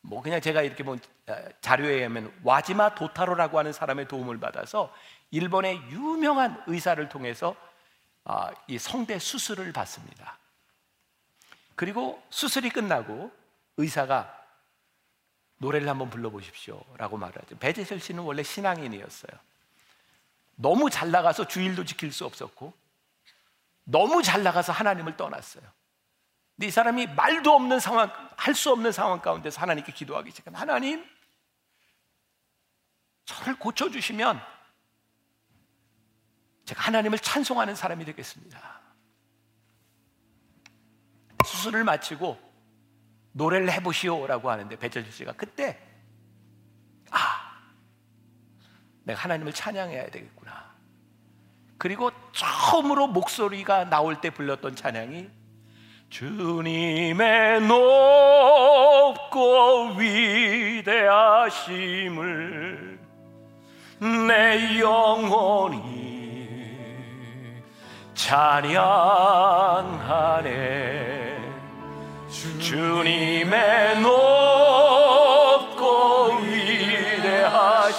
A: 뭐 그냥 제가 이렇게 본 아, 자료에 의하면 와지마 도타로라고 하는 사람의 도움을 받아서 일본의 유명한 의사를 통해서 아, 이 성대 수술을 받습니다. 그리고 수술이 끝나고 의사가 노래를 한번 불러보십시오라고 말하죠. 배재철 씨는 원래 신앙인이었어요. 너무 잘 나가서 주일도 지킬 수 없었고 너무 잘 나가서 하나님을 떠났어요. 근데 이 사람이 말도 없는 상황, 할 수 없는 상황 가운데서 하나님께 기도하기 시작한 하나님, 저를 고쳐주시면 제가 하나님을 찬송하는 사람이 되겠습니다. 수술을 마치고 노래를 해보시오라고 하는데 배철수 씨가 그때 아 내가 하나님을 찬양해야 되겠구나. 그리고 처음으로 목소리가 나올 때 불렀던 찬양이 주님의 높고 위대하심을 내 영혼이 찬양하네. 주님의 높고 위대하심을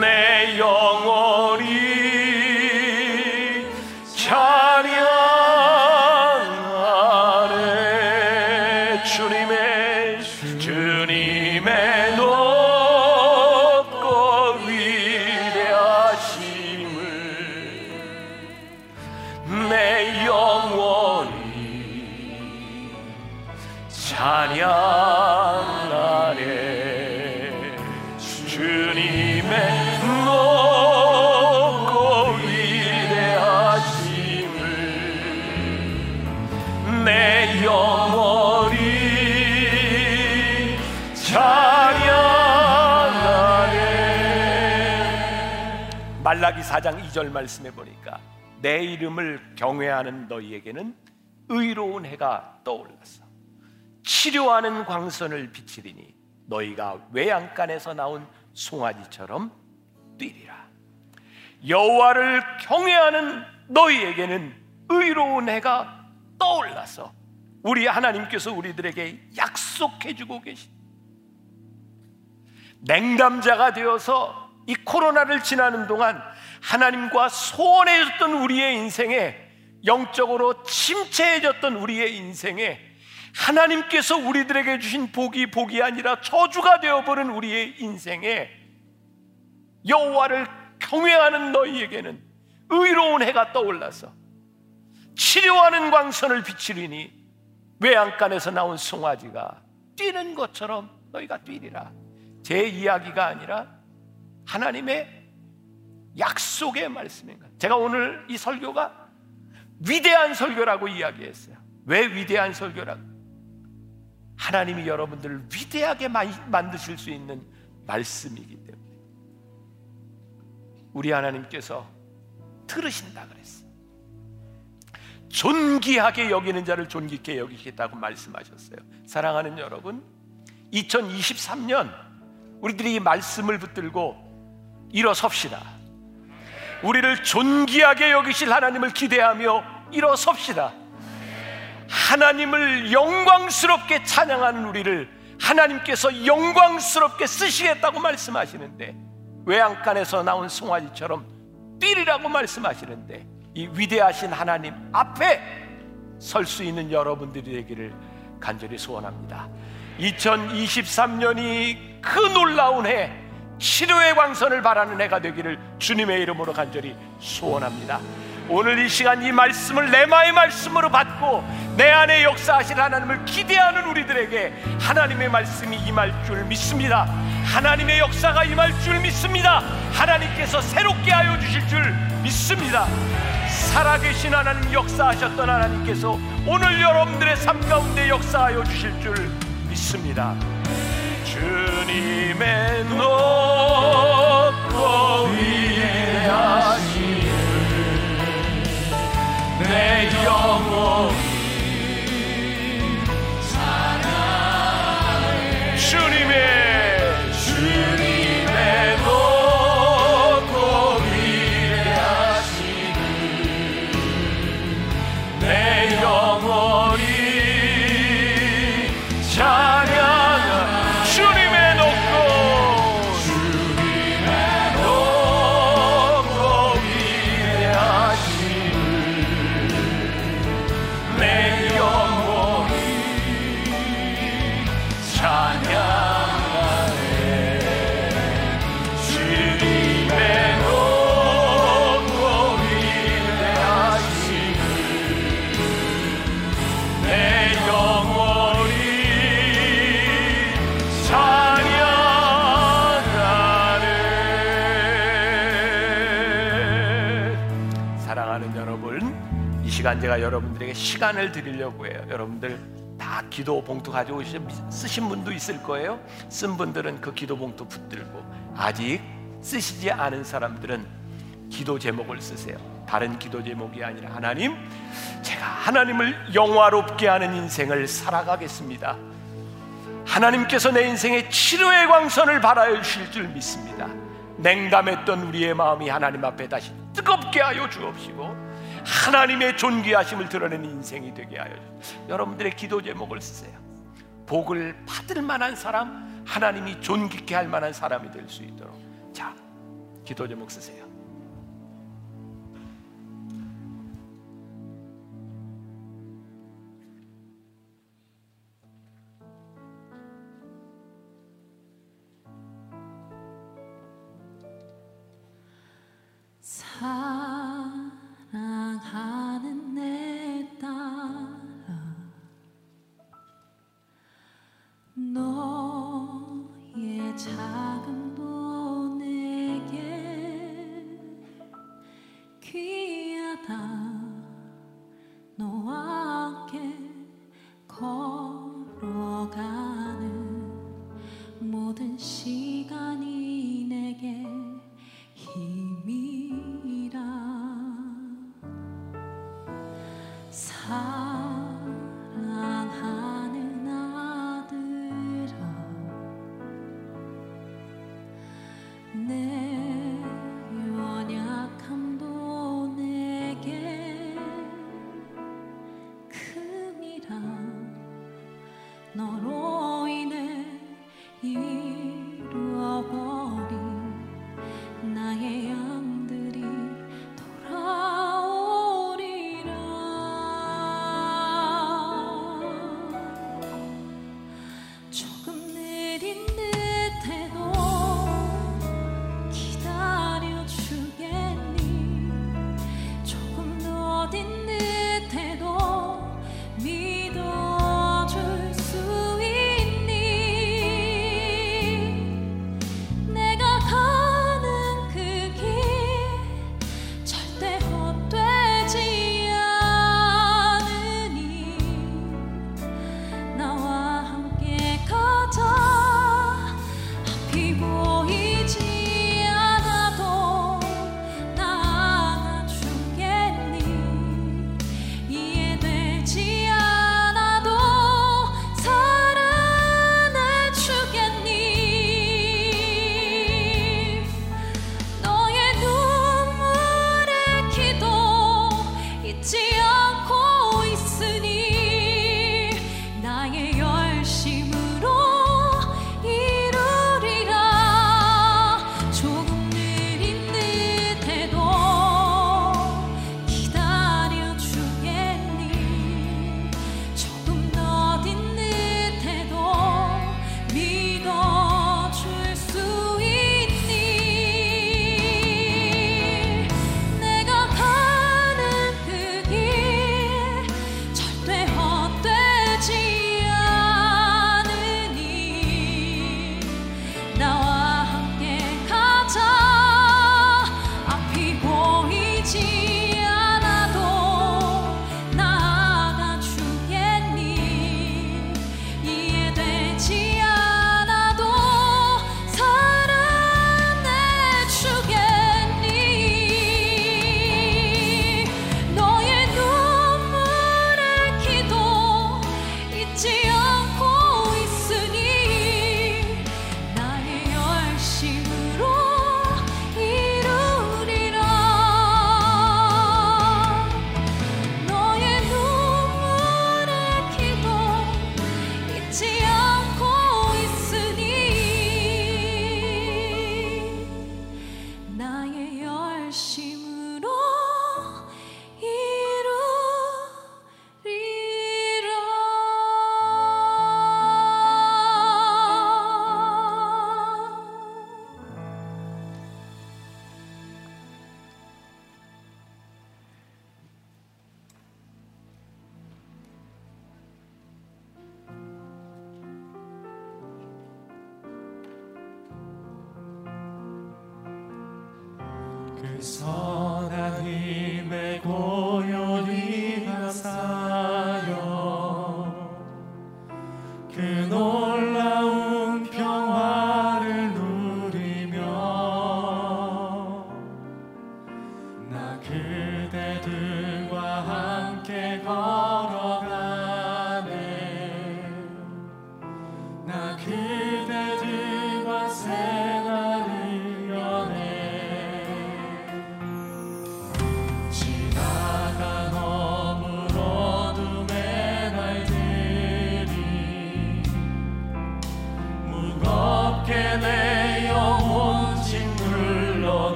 A: 내 영혼이 말라기 4장 2절 말씀해 보니까 내 이름을 경외하는 너희에게는 의로운 해가 떠올랐어. 치료하는 광선을 비치리니 너희가 외양간에서 나온 송아지처럼 뛰리라. 여호와를 경외하는 너희에게는 의로운 해가 떠올라서 우리 하나님께서 우리들에게 약속해 주고 계신 냉담자가 되어서 이 코로나를 지나는 동안 하나님과 소원해졌던 우리의 인생에 영적으로 침체해졌던 우리의 인생에 하나님께서 우리들에게 주신 복이 복이 아니라 저주가 되어버린 우리의 인생에 여호와를 경외하는 너희에게는 의로운 해가 떠올라서 치료하는 광선을 비치리니 외양간에서 나온 송아지가 뛰는 것처럼 너희가 뛰리라. 제 이야기가 아니라 하나님의 약속의 말씀인가 제가 오늘 이 설교가 위대한 설교라고 이야기했어요 왜 위대한 설교라고 하나님이 여러분들을 위대하게 만드실 수 있는 말씀이기 때문에 우리 하나님께서 들으신다 그랬어요. 존귀하게 여기는 자를 존귀케 여기겠다고 말씀하셨어요. 사랑하는 여러분, 2023년 우리들이 이 말씀을 붙들고 일어섭시다. 우리를 존귀하게 여기실 하나님을 기대하며 일어섭시다. 하나님을 영광스럽게 찬양하는 우리를 하나님께서 영광스럽게 쓰시겠다고 말씀하시는데 외양간에서 나온 송아지처럼 뛰리라고 말씀하시는데 이 위대하신 하나님 앞에 설 수 있는 여러분들이 되기를 간절히 소원합니다. 2023년이 그 놀라운 해 치료의 광선을 바라는 해가 되기를 주님의 이름으로 간절히 소원합니다. 오늘 이 시간 이 말씀을 레마의 말씀으로 받고 내 안에 역사하실 하나님을 기대하는 우리들에게 하나님의 말씀이 임할 줄 믿습니다. 하나님의 역사가 임할 줄 믿습니다. 하나님께서 새롭게 하여 주실 줄 믿습니다. 살아계신 하나님 역사하셨던 하나님께서 오늘 여러분들의 삶 가운데 역사하여 주실 줄 믿습니다. 주 제가 여러분들에게 시간을 드리려고 해요. 여러분들 다 기도 봉투 오시- 쓰신 분도 있을 거예요. 쓴 분들은 그 기도 봉투 붙들고 아직 쓰시지 않은 사람들은 기도 제목을 쓰세요. 다른 기도 제목이 아니라 하나님 제가 하나님을 영화롭게 하는 인생을 살아가겠습니다. 하나님께서 내 인생의 치료의 광선을 발하여 주실 줄 믿습니다. 냉담했던 우리의 마음이 하나님 앞에 다시 뜨겁게 하여 주옵시고 하나님의 존귀하심을 드러내는 인생이 되게 하여 여러분들의 기도 제목을 쓰세요. 복을 받을 만한 사람, 하나님이 존귀케 할 만한 사람이 될 수 있도록 자, 기도 제목 쓰세요.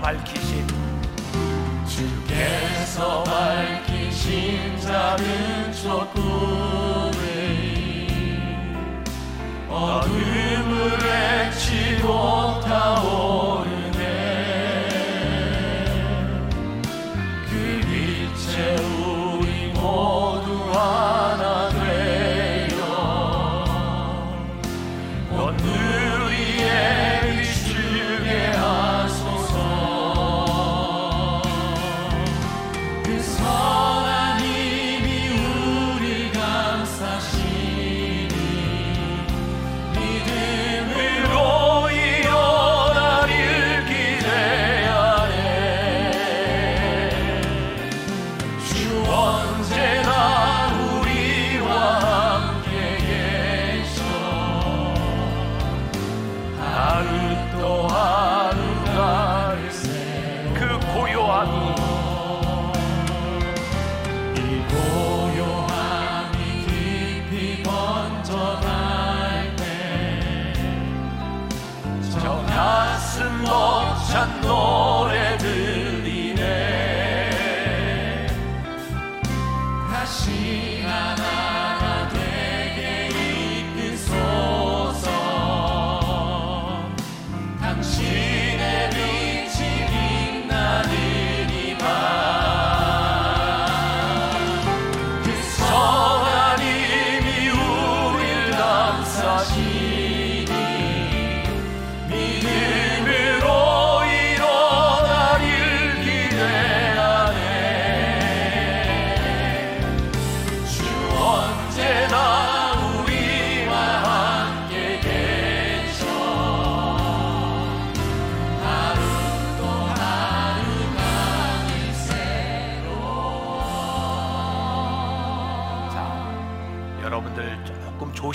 A: I'll Valkyrie.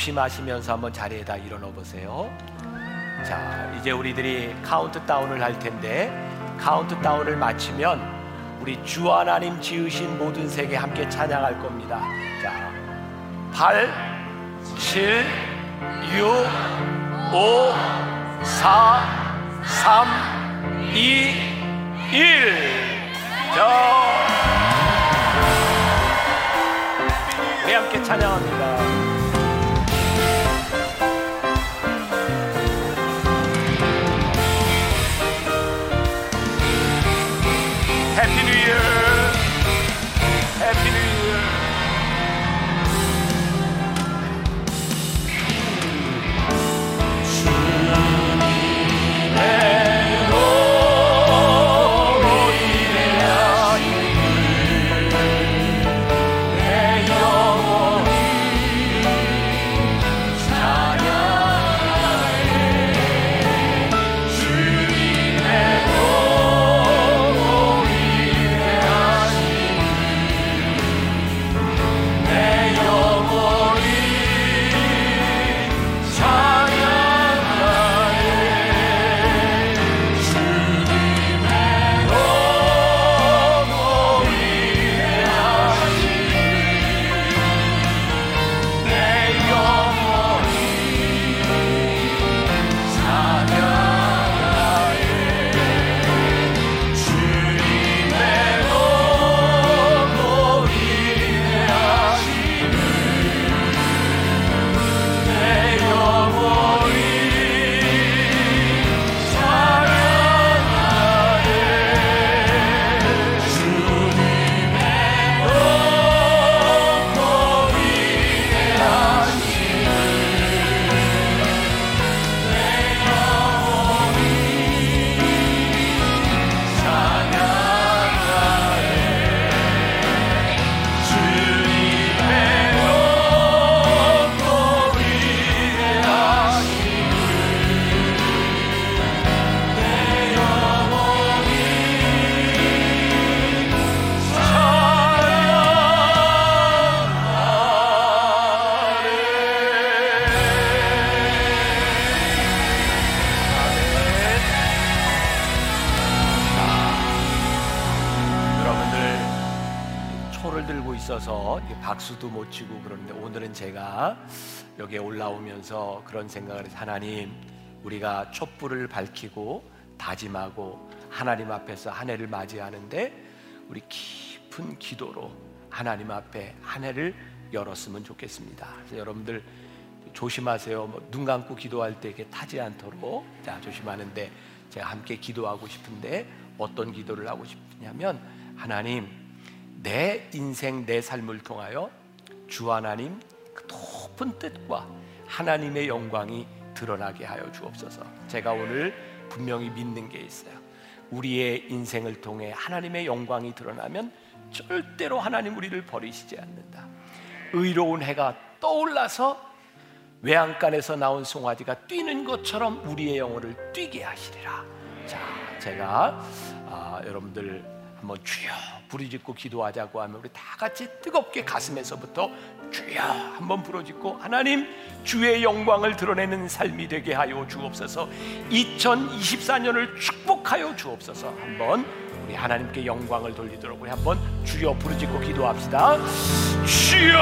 A: 조심하시면서 한번 자리에다 일어나 보세요. 자, 이제 우리들이 카운트다운을 할 텐데 카운트다운을 마치면 우리 주 하나님 지으신 모든 세계 함께 찬양할 겁니다. 자, 8, 7, 6, 5, 4, 3, 2, 1. 자, 우리 함께 찬양합니다. 그런 생각을 해서 하나님 우리가 촛불을 밝히고 다짐하고 하나님 앞에서 한 해를 맞이하는데 우리 깊은 기도로 하나님 앞에 한 해를 열었으면 좋겠습니다. 그래서 여러분들 조심하세요. 뭐 눈 감고 기도할 때 이게 타지 않도록 자 조심하는데 제가 함께 기도하고 싶은데 어떤 기도를 하고 싶냐면 하나님 내 인생 내 삶을 통하여 주 하나님 그 높은 뜻과 하나님의 영광이 드러나게 하여 주옵소서. 제가 오늘 분명히 믿는 게 있어요. 우리의 인생을 통해 하나님의 영광이 드러나면 절대로 하나님 우리를 버리시지 않는다. 의로운 해가 떠올라서 외양간에서 나온 송아지가 뛰는 것처럼 우리의 영혼을 뛰게 하시리라. 자, 제가 아, 여러분들 한번 주여 부르짖고 기도하자고 하면 우리 다 같이 뜨겁게 가슴에서부터 주여 한번 부르짖고 하나님 주의 영광을 드러내는 삶이 되게 하여 주옵소서. 2024년을 축복하여 주옵소서. 한번 우리 하나님께 영광을 돌리도록 우리 한번 주여 부르짖고 기도합시다. 주여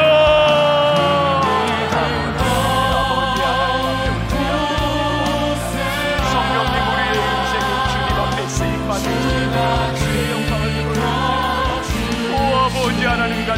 A: 아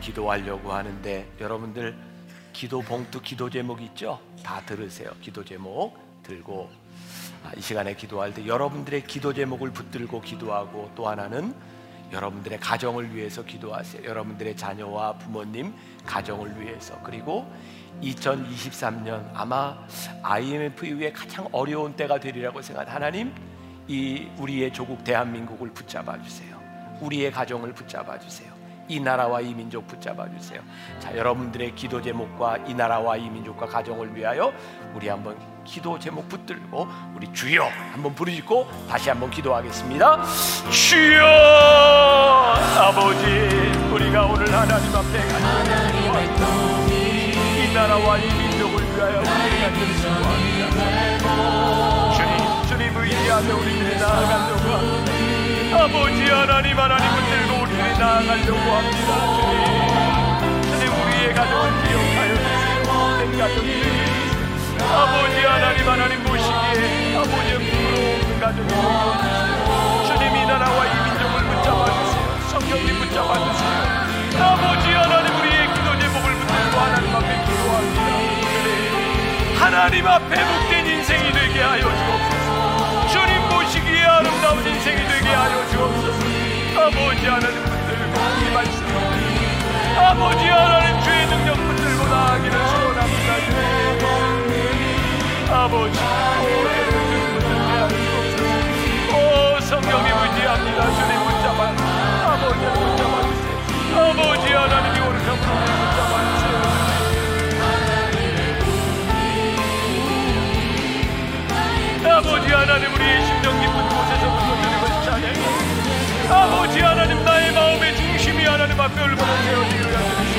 A: 기도하려고 하는데 여러분들 기도 봉투 기도 제목 있죠? 다 들으세요. 기도 제목 들고 아, 이 시간에 기도할 때 여러분들의 기도 제목을 붙들고 기도하고 또 하나는 여러분들의 가정을 위해서 기도하세요. 여러분들의 자녀와 부모님 가정을 위해서 그리고 2023년 아마 IMF 이후에 가장 어려운 때가 되리라고 생각합니다. 하나님 이 우리의 조국 대한민국을 붙잡아 주세요. 우리의 가정을 붙잡아 주세요. 이 나라와 이 민족 붙잡아 주세요. 자, 여러분들의 기도 제목과 이 나라와 이 민족과 가정을 위하여 우리 한번 기도 제목 붙들고 우리 주여 한번 부르짖고 다시 한번 기도하겠습니다. 주여 아버지 우리가 오늘 하나님 앞에 간절히 기도합니다. 이 나라와 이 민족을 위하여 우리가 기도합니다. 주님 주님 의지하며 우리들이 나아가려고. 아버지 하나님 하나님 붙들고 우리들이 나아가려고 합니다. 주님 우리의 가정을 기억하여 주세요 모든 가정들이 하나님 하나님 보시기에 아버지의 부끄러운 가정이 되어주세요 주님 이 나라와 이 민족을 붙잡아 주세요 성경님 붙잡아 주세요 아버지 하나님 우리의 기도 제목을 붙들고 하나님 앞에 기도합니다. 하나님 앞에 복된 인생이 되게 하여 주옵소서. 주님 보시기에 아름다운 인생이 되게 하여 주옵소서. 아버지 하나님 말씀 아버지 하나님 주의 능력 붙들고 나아가기를 소원합니다. 아버지 오 성령이 의지합니다. 주님 붙잡아 아버지를 붙잡아 주세요 아버지 하나님이 오늘 성령을 붙잡아 주세요 아버지 하나님 우리의 심령 깊은 곳에서부터 드리고 찬양해 아버지 하나님 중심이 하나님 앞에 얼마나 되어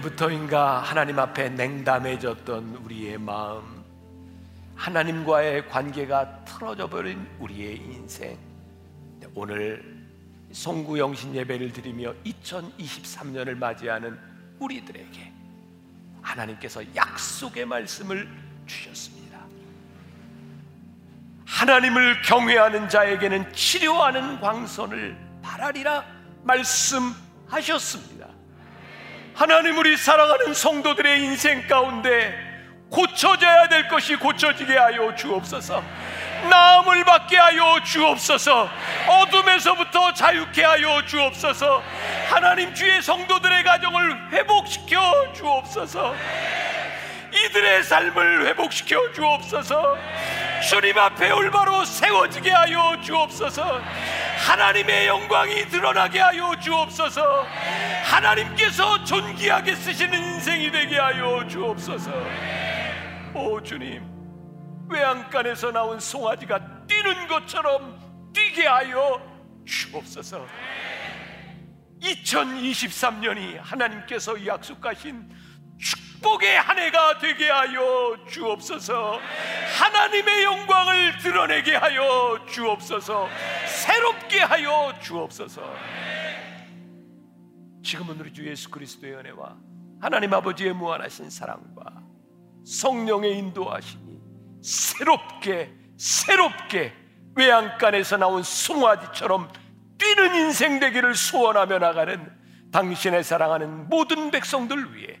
A: 언제부터인가 하나님 앞에 냉담해졌던 우리의 마음 하나님과의 관계가 틀어져 버린 우리의 인생. 네, 오늘 송구 영신 예배를 드리며 2023년을 맞이하는 우리들에게 하나님께서 약속의 말씀을 주셨습니다. 하나님을 경외하는 자에게는 치료하는 광선을 바라리라 말씀하셨습니다. 하나님 우리 사랑하는 성도들의 인생 가운데 고쳐져야 될 것이 고쳐지게 하여 주옵소서. 나음을 받게 하여 주옵소서. 어둠에서부터 자유케 하여 주옵소서. 하나님 주의 성도들의 가정을 회복시켜 주옵소서. 이들의 삶을 회복시켜 주옵소서. 주님 앞에 올바로 세워지게 하여 주옵소서. 하나님의 영광이 드러나게 하여 주옵소서. 하나님께서 존귀하게 쓰시는 인생이 되게 하여 주옵소서. 오 주님, 외양간에서 나온 송아지가 뛰는 것처럼 뛰게 하여 주옵소서. 2023년이 하나님께서 약속하신 축복의 한 해가 되게 하여 주옵소서. 하나님의 영광을 드러내게 하여 주옵소서. 새롭게 하여 주옵소서. 지금은 우리 주 예수 그리스도의 은혜와 하나님 아버지의 무한하신 사랑과 성령의 인도하심이 새롭게 새롭게 외양간에서 나온 송아지처럼 뛰는 인생 되기를 소원하며 나가는 당신의 사랑하는 모든 백성들 위해